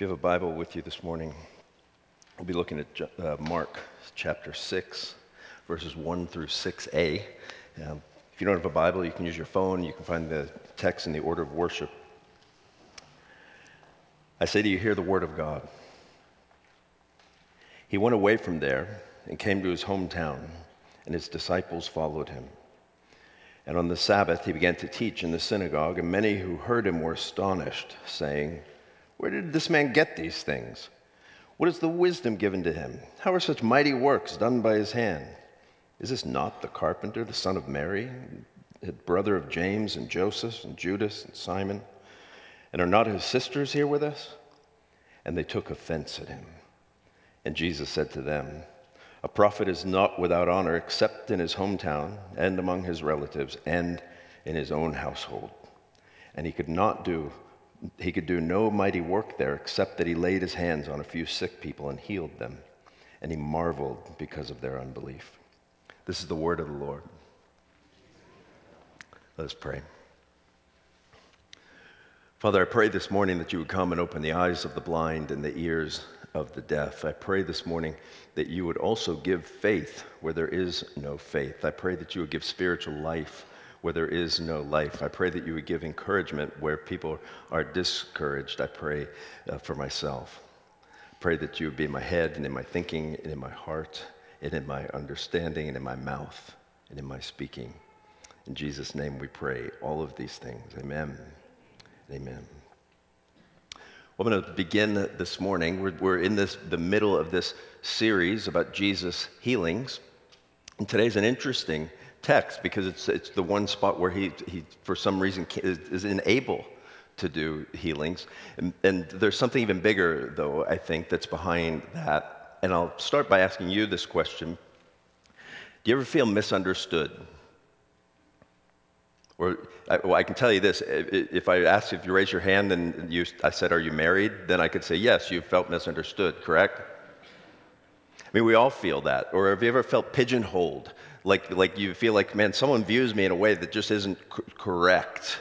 If you have a Bible with you this morning, we'll be looking at uh, Mark chapter 6, verses 1 through 6a. Um, if you don't have a Bible, you can use your phone. You can find the text in the order of worship. I say to you, hear the word of God. He went away from there and came to his hometown, and his disciples followed him. And on the Sabbath, he began to teach in the synagogue, and many who heard him were astonished, saying, Where did this man get these things? What is the wisdom given to him? How are such mighty works done by his hand? Is this not the carpenter, the son of Mary, the brother of James and Joseph and Judas and Simon? And are not his sisters here with us? And they took offense at him. And Jesus said to them, a prophet is not without honor except in his hometown and among his relatives and in his own household. And he could not do he could do no mighty work there except that he laid his hands on a few sick people and healed them. And he marveled because of their unbelief. This is the word of the Lord. Let us pray. Father, I pray this morning that you would come and open the eyes of the blind and the ears of the deaf. I pray this morning that you would also give faith where there is no faith. I pray that you would give spiritual life where there is no life. I pray that you would give encouragement where people are discouraged. I pray uh, for myself. Pray that you would be in my head and in my thinking and in my heart and in my understanding and in my mouth and in my speaking. In Jesus' name we pray all of these things. Amen. Amen. I'm going to begin this morning. We're, we're in this, the middle of this series about Jesus' healings. And today's an interesting text because it's, it's the one spot where he, he for some reason, is, unable to do healings. And, and there's something even bigger, though, I think, that's behind that. And I'll start by asking you this question Do you ever feel misunderstood? Or I, well, I can tell you this: if I asked if you raise your hand and you, I said, "Are you married?" Then I could say, "Yes, you felt misunderstood." Correct? I mean, we all feel that. Or have you ever felt pigeonholed? Like, like you feel like, man, someone views me in a way that just isn't correct,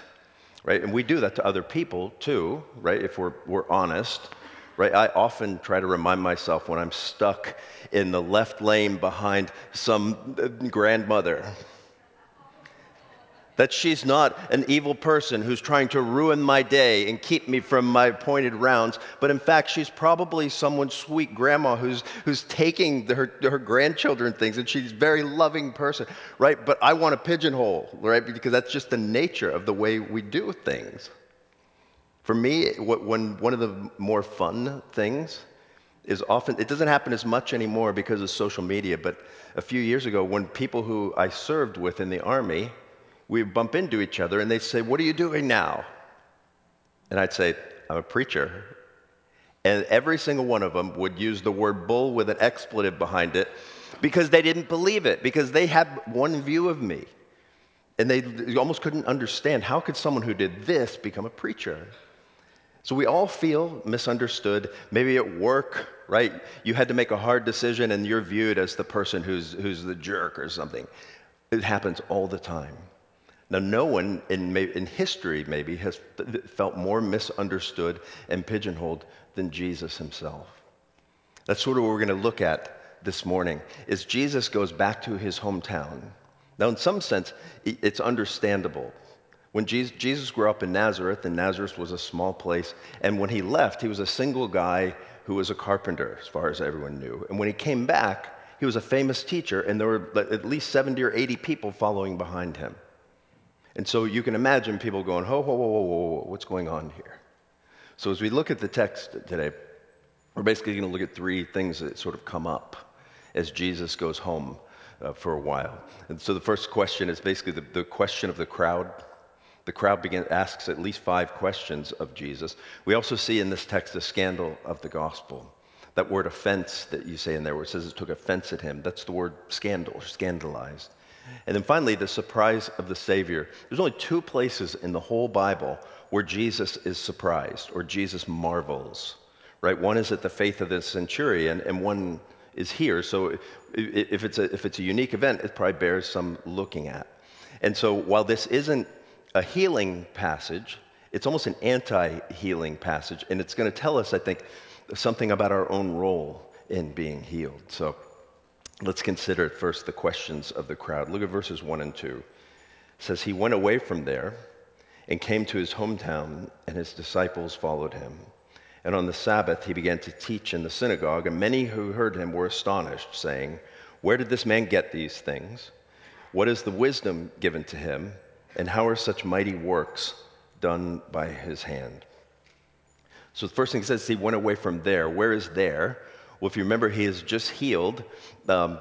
right? And we do that to other people too, right? If we're, we're honest, right? I often try to remind myself when I'm stuck in the left lane behind some uh, grandmother that she's not an evil person who's trying to ruin my day and keep me from my appointed rounds, but in fact, she's probably someone's sweet grandma who's, who's taking her, her grandchildren things, and she's a very loving person, right? But I want a pigeonhole, right? Because that's just the nature of the way we do things. For me, when one of the more fun things is often, it doesn't happen as much anymore because of social media, but a few years ago, when people who I served with in the Army, we bump into each other and they'd say, What are you doing now? And I'd say, I'm a preacher. And every single one of them would use the word bull with an expletive behind it because they didn't believe it, because they had one view of me. And they, they almost couldn't understand how could someone who did this become a preacher? So we all feel misunderstood. Maybe at work, right? You had to make a hard decision and you're viewed as the person who's, who's the jerk or something. It happens all the time. Now, no one in, in history maybe has felt more misunderstood and pigeonholed than Jesus himself. That's sort of what we're going to look at this morning. Is Jesus goes back to his hometown. Now, in some sense, it's understandable. When Jesus grew up in Nazareth, and Nazareth was a small place, and when he left, he was a single guy who was a carpenter, as far as everyone knew. And when he came back, he was a famous teacher, and there were at least 70 or 80 people following behind him. And so you can imagine people going, whoa, whoa, whoa, whoa, whoa, what's going on here? So as we look at the text today, we're basically going to look at three things that sort of come up as Jesus goes home uh, for a while. And so the first question is basically the, the question of the crowd. The crowd begin, asks at least five questions of Jesus. We also see in this text the scandal of the gospel. That word offense that you say in there, where it says it took offense at him, that's the word scandal, scandalized. And then finally, the surprise of the Savior. There's only two places in the whole Bible where Jesus is surprised or Jesus marvels, right? One is at the faith of the centurion, and one is here. So if it's a, if it's a unique event, it probably bears some looking at. And so while this isn't a healing passage, It's almost an anti healing passage, and it's going to tell us, I think, something about our own role in being healed. So let's consider first the questions of the crowd. Look at verses 1 and 2. It says, He went away from there and came to his hometown, and his disciples followed him. And on the Sabbath, he began to teach in the synagogue, and many who heard him were astonished, saying, Where did this man get these things? What is the wisdom given to him? And how are such mighty works done by his hand? So the first thing he says, he went away from there. Where is there? Well, if you remember, he has just healed um,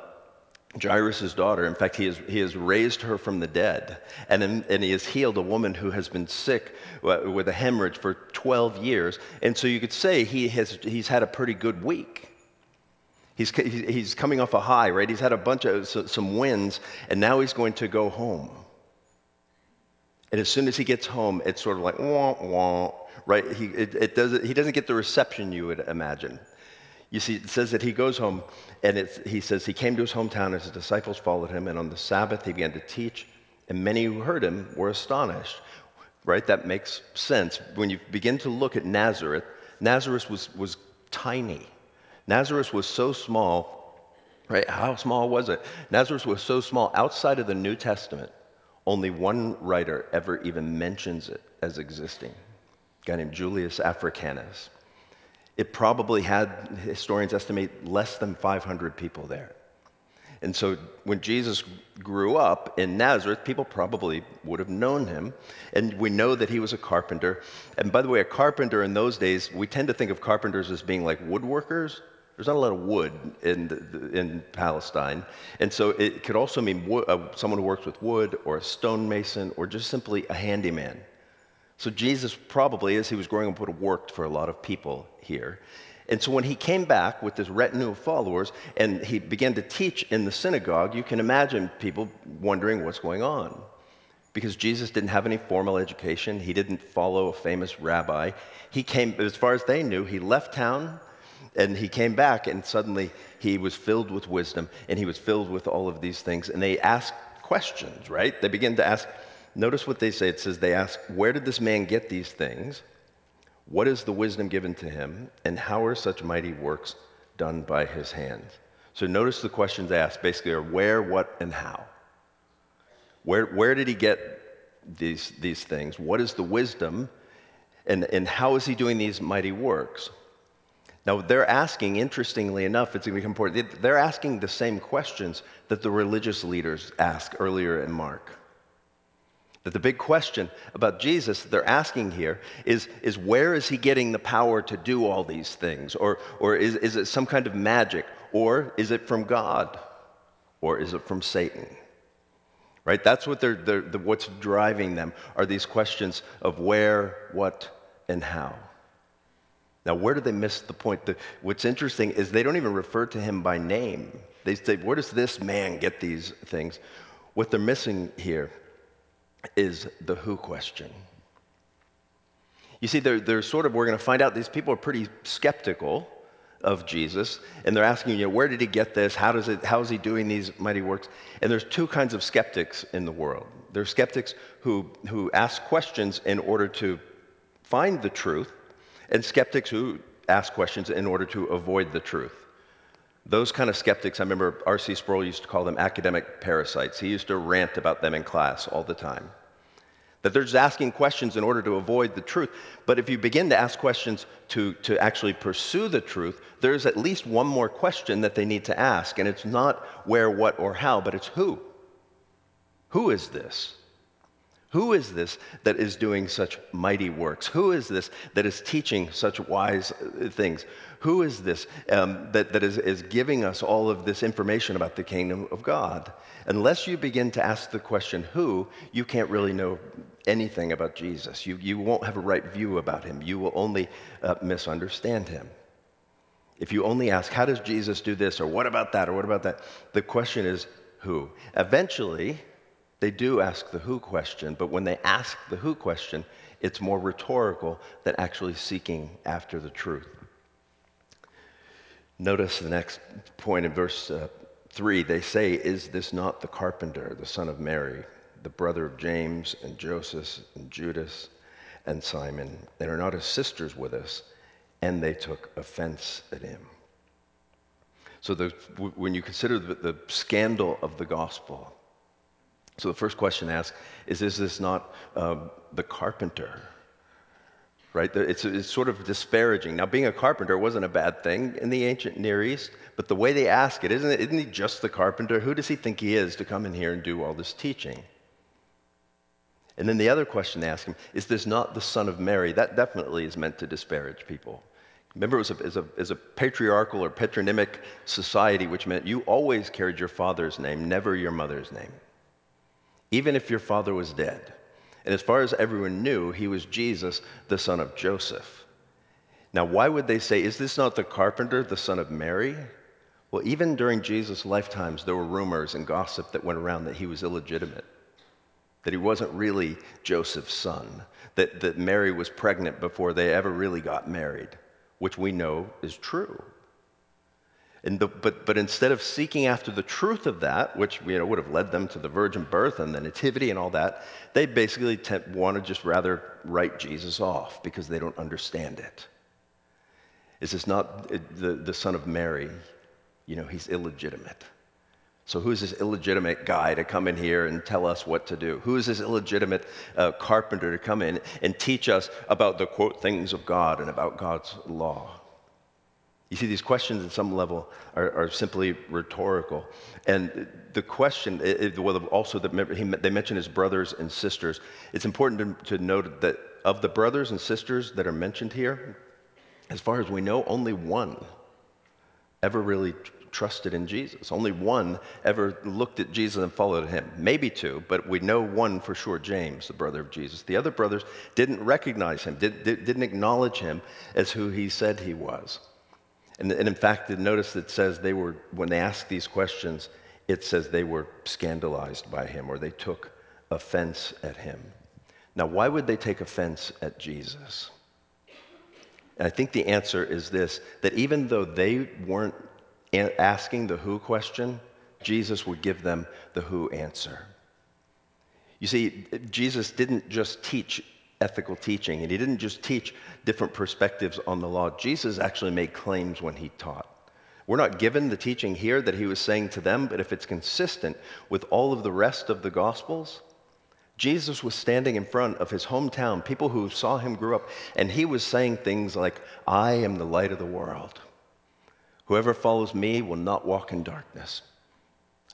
Jairus' daughter. In fact, he has, he has raised her from the dead. And, in, and he has healed a woman who has been sick uh, with a hemorrhage for 12 years. And so you could say he has, he's had a pretty good week. He's, he's coming off a high, right? He's had a bunch of some wins, and now he's going to go home. And as soon as he gets home, it's sort of like, wah, wah, right? He, it, it doesn't, he doesn't get the reception you would imagine. You see, it says that he goes home, and he says he came to his hometown, as his disciples followed him, and on the Sabbath he began to teach, and many who heard him were astonished. Right? That makes sense. When you begin to look at Nazareth, Nazareth was, was tiny. Nazareth was so small, right? How small was it? Nazareth was so small outside of the New Testament, only one writer ever even mentions it as existing a guy named Julius Africanus. It probably had, historians estimate, less than 500 people there. And so when Jesus grew up in Nazareth, people probably would have known him. And we know that he was a carpenter. And by the way, a carpenter in those days, we tend to think of carpenters as being like woodworkers. There's not a lot of wood in, in Palestine. And so it could also mean uh, someone who works with wood or a stonemason or just simply a handyman. So Jesus probably, as he was growing up, would have worked for a lot of people here. And so when he came back with this retinue of followers and he began to teach in the synagogue, you can imagine people wondering what's going on. Because Jesus didn't have any formal education, he didn't follow a famous rabbi. He came, as far as they knew, he left town and he came back and suddenly he was filled with wisdom and he was filled with all of these things. And they asked questions, right? They began to ask Notice what they say. It says, They ask, Where did this man get these things? What is the wisdom given to him? And how are such mighty works done by his hands? So notice the questions asked basically are where, what, and how. Where, where did he get these, these things? What is the wisdom? And, and how is he doing these mighty works? Now, they're asking, interestingly enough, it's going to become important, they're asking the same questions that the religious leaders ask earlier in Mark. That the big question about Jesus that they're asking here is, is where is he getting the power to do all these things? Or, or is, is it some kind of magic? Or is it from God? Or is it from Satan? Right? That's what they're, they're the, what's driving them are these questions of where, what, and how. Now, where do they miss the point? The, what's interesting is they don't even refer to him by name. They say, Where does this man get these things? What they're missing here is the who question. You see, they're, they're sort of, we're going to find out these people are pretty skeptical of Jesus, and they're asking, you know, where did he get this? How, does it, how is he doing these mighty works? And there's two kinds of skeptics in the world. There's skeptics who, who ask questions in order to find the truth, and skeptics who ask questions in order to avoid the truth. Those kind of skeptics, I remember R.C. Sproul used to call them academic parasites. He used to rant about them in class all the time. That they're just asking questions in order to avoid the truth. But if you begin to ask questions to, to actually pursue the truth, there's at least one more question that they need to ask. And it's not where, what, or how, but it's who. Who is this? Who is this that is doing such mighty works? Who is this that is teaching such wise uh, things? Who is this um, that, that is, is giving us all of this information about the kingdom of God? Unless you begin to ask the question, who, you can't really know anything about Jesus. You, you won't have a right view about him. You will only uh, misunderstand him. If you only ask, how does Jesus do this, or what about that, or what about that, the question is, who? Eventually, they do ask the who question, but when they ask the who question, it's more rhetorical than actually seeking after the truth. Notice the next point in verse uh, 3 they say, Is this not the carpenter, the son of Mary, the brother of James and Joseph and Judas? and Simon, and are not his sisters with us? And they took offense at him. So, the, when you consider the, the, scandal of the gospel, so the first question asked is Is this not uh, the carpenter? Right? It's, it's sort of disparaging. Now, being a carpenter wasn't a bad thing in the ancient Near East, but the way they ask it, isn't, it, isn't he just the carpenter? Who does he think he is to come in here and do all this teaching? And then the other question they ask him is this not the son of Mary? That definitely is meant to disparage people. Remember, it was a, a, a patriarchal or patronymic society, which meant you always carried your father's name, never your mother's name, even if your father was dead. And as far as everyone knew, he was Jesus, the son of Joseph. Now, why would they say, Is this not the carpenter, the son of Mary? Well, even during Jesus' lifetimes, there were rumors and gossip that went around that he was illegitimate that he wasn't really Joseph's son, that, that Mary was pregnant before they ever really got married, which we know is true. The, but, but instead of seeking after the truth of that, which you know, would have led them to the virgin birth and the nativity and all that, they basically want to just rather write Jesus off because they don't understand it. Is this not the, the son of Mary? You know, he's illegitimate. So, who's this illegitimate guy to come in here and tell us what to do? Who is this illegitimate uh, carpenter to come in and teach us about the quote things of God and about God's law? You see, these questions at some level are, are simply rhetorical. And the question, it, well, also the, he, they mention his brothers and sisters. It's important to, to note that of the brothers and sisters that are mentioned here, as far as we know, only one ever really trusted in Jesus. Only one ever looked at Jesus and followed him. Maybe two, but we know one for sure James, the brother of Jesus. The other brothers didn't recognize him, did, not acknowledge him as who he said he was. And, and in fact, notice it says they were, when they asked these questions, it says they were scandalized by him or they took offense at him. Now, why would they take offense at Jesus? And I think the answer is this that even though they weren't asking the who question, Jesus would give them the who answer. You see, Jesus didn't just teach ethical teaching, and he didn't just teach different perspectives on the law. Jesus actually made claims when he taught. We're not given the teaching here that he was saying to them, but if it's consistent with all of the rest of the Gospels, Jesus was standing in front of his hometown, people who saw him grow up, and he was saying things like, I am the light of the world. Whoever follows me will not walk in darkness.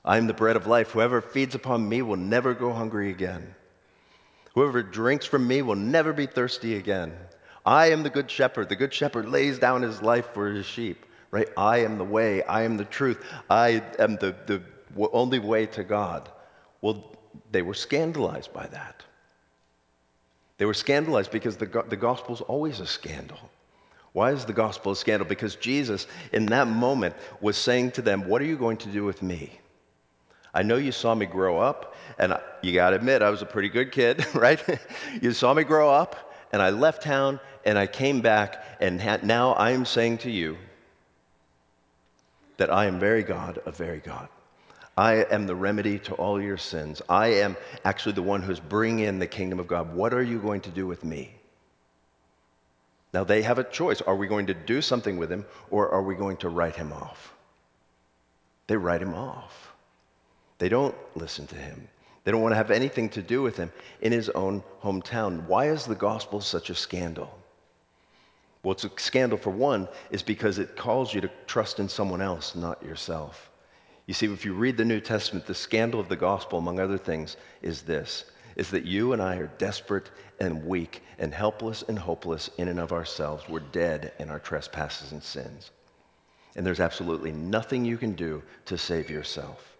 I am the bread of life. Whoever feeds upon me will never go hungry again. Whoever drinks from me will never be thirsty again. I am the good shepherd. The good shepherd lays down his life for his sheep, right? I am the way. I am the truth. I am the, the only way to God. Well, they were scandalized by that. They were scandalized because the, the gospel is always a scandal. Why is the gospel a scandal? Because Jesus, in that moment, was saying to them, What are you going to do with me? I know you saw me grow up, and you got to admit, I was a pretty good kid, right? you saw me grow up, and I left town, and I came back, and ha- now I am saying to you that I am very God of very God. I am the remedy to all your sins. I am actually the one who's bringing in the kingdom of God. What are you going to do with me? Now they have a choice. Are we going to do something with him or are we going to write him off? They write him off. They don't listen to him. They don't want to have anything to do with him in his own hometown. Why is the gospel such a scandal? Well, it's a scandal for one, is because it calls you to trust in someone else, not yourself. You see, if you read the New Testament, the scandal of the gospel, among other things, is this is that you and I are desperate and weak and helpless and hopeless in and of ourselves. We're dead in our trespasses and sins. And there's absolutely nothing you can do to save yourself.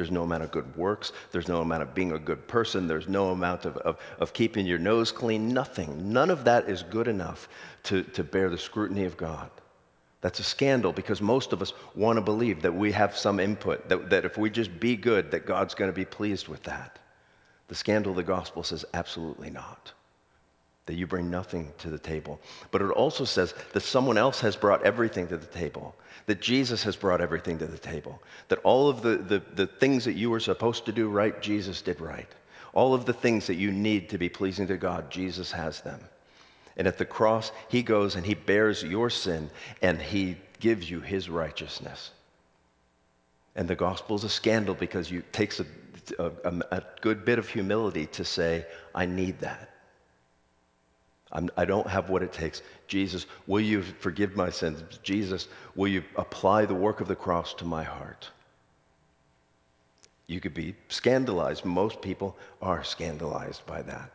There's no amount of good works. There's no amount of being a good person. There's no amount of, of, of keeping your nose clean. Nothing. None of that is good enough to, to bear the scrutiny of God. That's a scandal because most of us want to believe that we have some input, that, that if we just be good, that God's going to be pleased with that. The scandal of the gospel says absolutely not. That you bring nothing to the table. But it also says that someone else has brought everything to the table. That Jesus has brought everything to the table. That all of the, the, the things that you were supposed to do right, Jesus did right. All of the things that you need to be pleasing to God, Jesus has them. And at the cross, he goes and he bears your sin and he gives you his righteousness. And the gospel is a scandal because it takes a, a, a, good bit of humility to say, I need that. I'm, I do not have what it takes. Jesus, will you forgive my sins? Jesus, will you apply the work of the cross to my heart? You could be scandalized. Most people are scandalized by that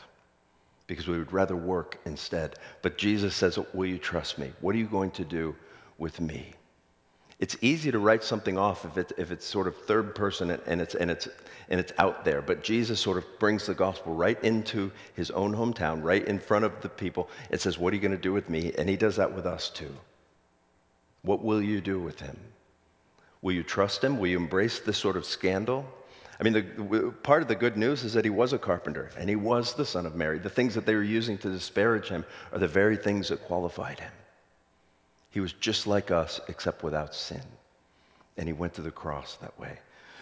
because we would rather work instead. But Jesus says, Will you trust me? What are you going to do with me? It's easy to write something off if, it, if it's sort of third person and it's, and, it's, and it's out there. But Jesus sort of brings the gospel right into his own hometown, right in front of the people. and says, What are you going to do with me? And he does that with us too. What will you do with him? Will you trust him? Will you embrace this sort of scandal? I mean, the, part of the good news is that he was a carpenter and he was the son of Mary. The things that they were using to disparage him are the very things that qualified him. He was just like us, except without sin. And he went to the cross that way.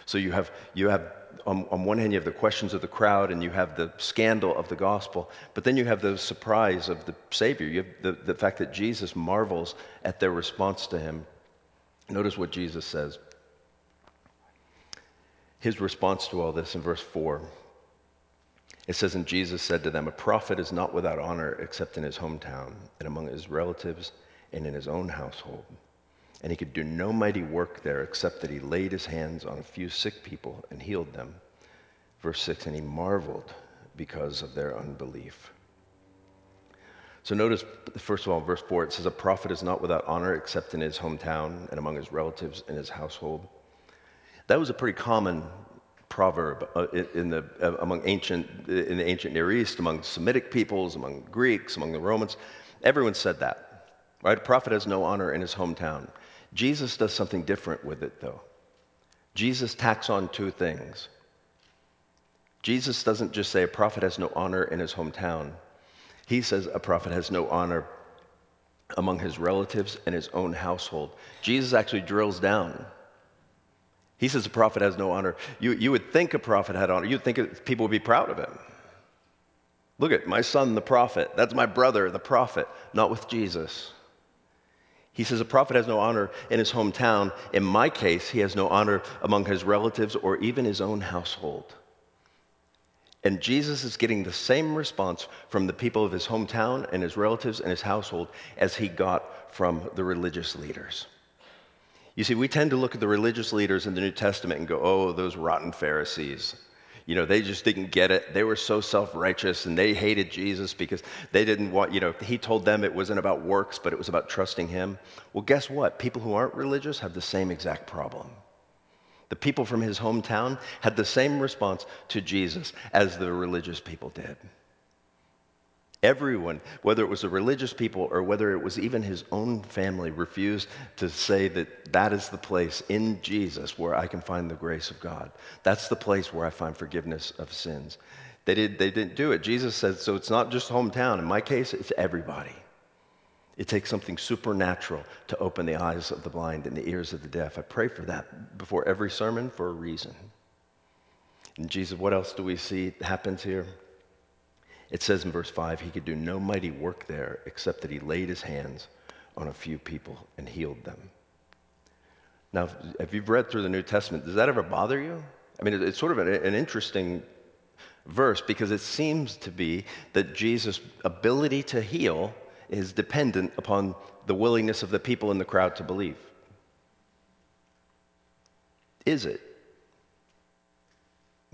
So you have, you have on, on, one hand, you have the questions of the crowd and you have the scandal of the gospel, but then you have the surprise of the Savior. You have the, the fact that Jesus marvels at their response to him. Notice what Jesus says his response to all this in verse 4. It says, And Jesus said to them, A prophet is not without honor except in his hometown and among his relatives and in his own household. And he could do no mighty work there except that he laid his hands on a few sick people and healed them. Verse 6 And he marveled because of their unbelief. So notice, first of all, verse 4, it says, A prophet is not without honor except in his hometown and among his relatives and his household. That was a pretty common proverb uh, in the, uh, among ancient, in the ancient Near East, among Semitic peoples, among Greeks, among the Romans. Everyone said that, right? A prophet has no honor in his hometown. Jesus does something different with it, though. Jesus tacks on two things. Jesus doesn't just say a prophet has no honor in his hometown. He says a prophet has no honor among his relatives and his own household. Jesus actually drills down he says a prophet has no honor. You, you would think a prophet had honor. You'd think people would be proud of him. Look at my son, the prophet. That's my brother, the prophet. Not with Jesus. He says a prophet has no honor in his hometown. In my case, he has no honor among his relatives or even his own household. And Jesus is getting the same response from the people of his hometown and his relatives and his household as he got from the religious leaders. You see, we tend to look at the religious leaders in the New Testament and go, oh, those rotten Pharisees. You know, they just didn't get it. They were so self righteous and they hated Jesus because they didn't want, you know, he told them it wasn't about works, but it was about trusting him. Well, guess what? People who aren't religious have the same exact problem. The people from his hometown had the same response to Jesus as the religious people did. Everyone, whether it was the religious people or whether it was even his own family, refused to say that that is the place in Jesus where I can find the grace of God. That's the place where I find forgiveness of sins. They, did, they didn't do it. Jesus said, so it's not just hometown. In my case, it's everybody. It takes something supernatural to open the eyes of the blind and the ears of the deaf. I pray for that before every sermon for a reason. And Jesus, what else do we see happens here? It says in verse 5 he could do no mighty work there except that he laid his hands on a few people and healed them. Now, if you've read through the New Testament, does that ever bother you? I mean, it's sort of an, interesting verse because it seems to be that Jesus' ability to heal is dependent upon the willingness of the people in the crowd to believe. Is it?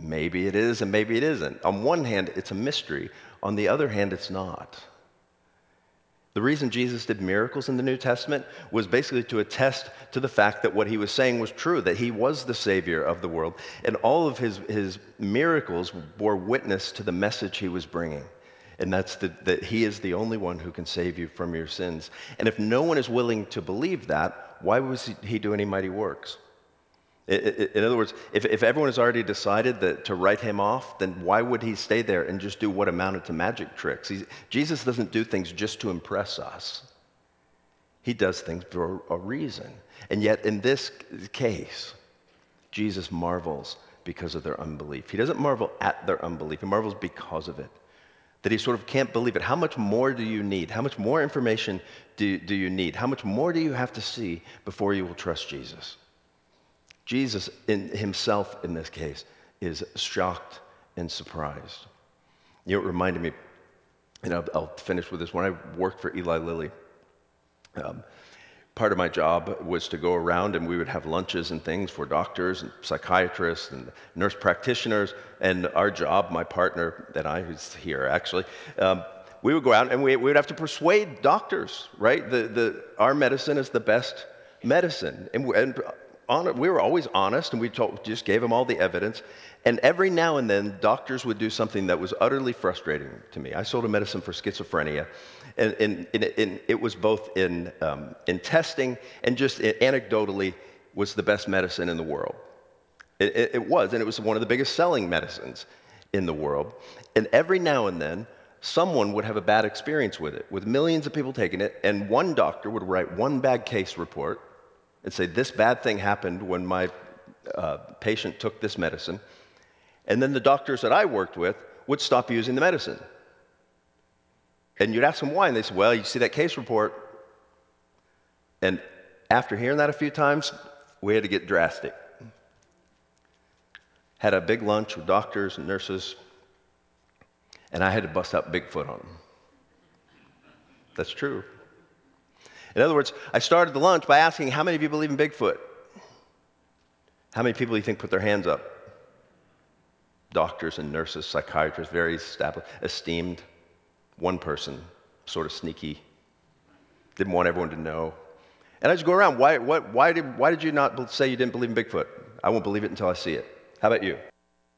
Maybe it is, and maybe it isn't. On one hand, it's a mystery. On the other hand, it's not. The reason Jesus did miracles in the New Testament was basically to attest to the fact that what he was saying was true, that he was the Savior of the world. And all of his, his miracles bore witness to the message he was bringing. And that's the, that he is the only one who can save you from your sins. And if no one is willing to believe that, why was he, he do any mighty works? In other words, if, everyone has already decided that to write him off, then why would he stay there and just do what amounted to magic tricks? He's, Jesus doesn't do things just to impress us, he does things for a reason. And yet, in this case, Jesus marvels because of their unbelief. He doesn't marvel at their unbelief, he marvels because of it. that he sort of can't believe it. How much more do you need? How much more information do, do you need? How much more do you have to see before you will trust Jesus? Jesus in himself, in this case, is shocked and surprised. You know, it reminded me, and I'll, I'll finish with this. When I worked for Eli Lilly, um, part of my job was to go around and we would have lunches and things for doctors and psychiatrists and nurse practitioners. And our job, my partner and I, who's here actually, um, we would go out and we, we would have to persuade doctors, right? The, the, our medicine is the best medicine. And, and we were always honest and we told, just gave them all the evidence. And every now and then, doctors would do something that was utterly frustrating to me. I sold a medicine for schizophrenia, and, and, and it was both in, um, in testing and just anecdotally was the best medicine in the world. It, it, it was, and it was one of the biggest selling medicines in the world. And every now and then, someone would have a bad experience with it, with millions of people taking it, and one doctor would write one bad case report and say, This bad thing happened when my uh, patient took this medicine. And then the doctors that I worked with would stop using the medicine. And you'd ask them why, and they said, Well, you see that case report. And after hearing that a few times, we had to get drastic. Had a big lunch with doctors and nurses, and I had to bust out Bigfoot on them. That's true. In other words, I started the lunch by asking, How many of you believe in Bigfoot? How many people do you think put their hands up? Doctors and nurses, psychiatrists, very esteemed. One person, sort of sneaky, didn't want everyone to know. And I just go around, why, what, why, did, why did you not say you didn't believe in Bigfoot? I won't believe it until I see it. How about you?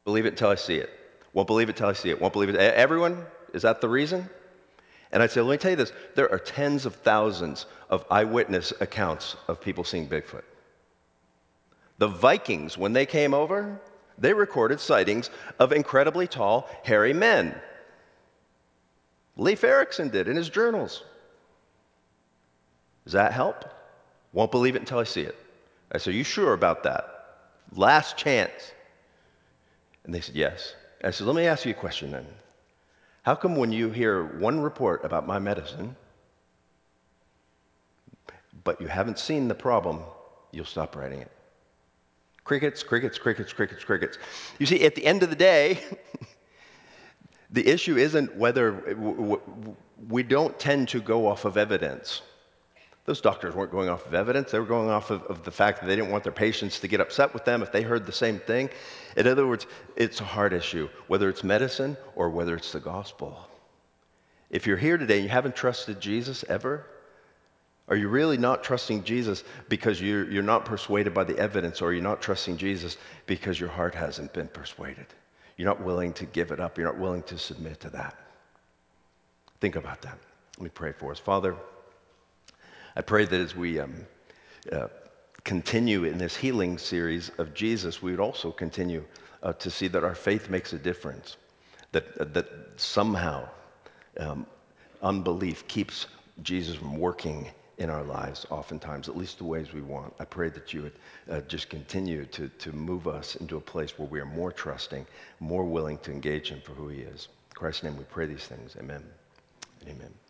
Believe it until I see it. Won't believe it until I see it. Won't believe it. Everyone? Is that the reason? And I'd say, let me tell you this there are tens of thousands of eyewitness accounts of people seeing Bigfoot. The Vikings, when they came over, they recorded sightings of incredibly tall, hairy men. Leif Erikson did in his journals. Does that help? Won't believe it until I see it. I said, Are you sure about that? Last chance. And they said, Yes. I said, Let me ask you a question then. How come when you hear one report about my medicine, but you haven't seen the problem, you'll stop writing it? Crickets, crickets, crickets, crickets, crickets. You see, at the end of the day, the issue isn't whether we don't tend to go off of evidence. Those doctors weren't going off of evidence. They were going off of, of, the fact that they didn't want their patients to get upset with them if they heard the same thing. In other words, it's a hard issue, whether it's medicine or whether it's the gospel. If you're here today and you haven't trusted Jesus ever, are you really not trusting Jesus because you're, you're not persuaded by the evidence, or you're not trusting Jesus because your heart hasn't been persuaded? You're not willing to give it up, you're not willing to submit to that. Think about that. Let me pray for us. Father, I pray that as we um, uh, continue in this healing series of Jesus, we would also continue uh, to see that our faith makes a difference, that, uh, that somehow um, unbelief keeps Jesus from working in our lives, oftentimes, at least the ways we want. I pray that you would uh, just continue to, to move us into a place where we are more trusting, more willing to engage Him for who He is. In Christ's name we pray these things. Amen. Amen.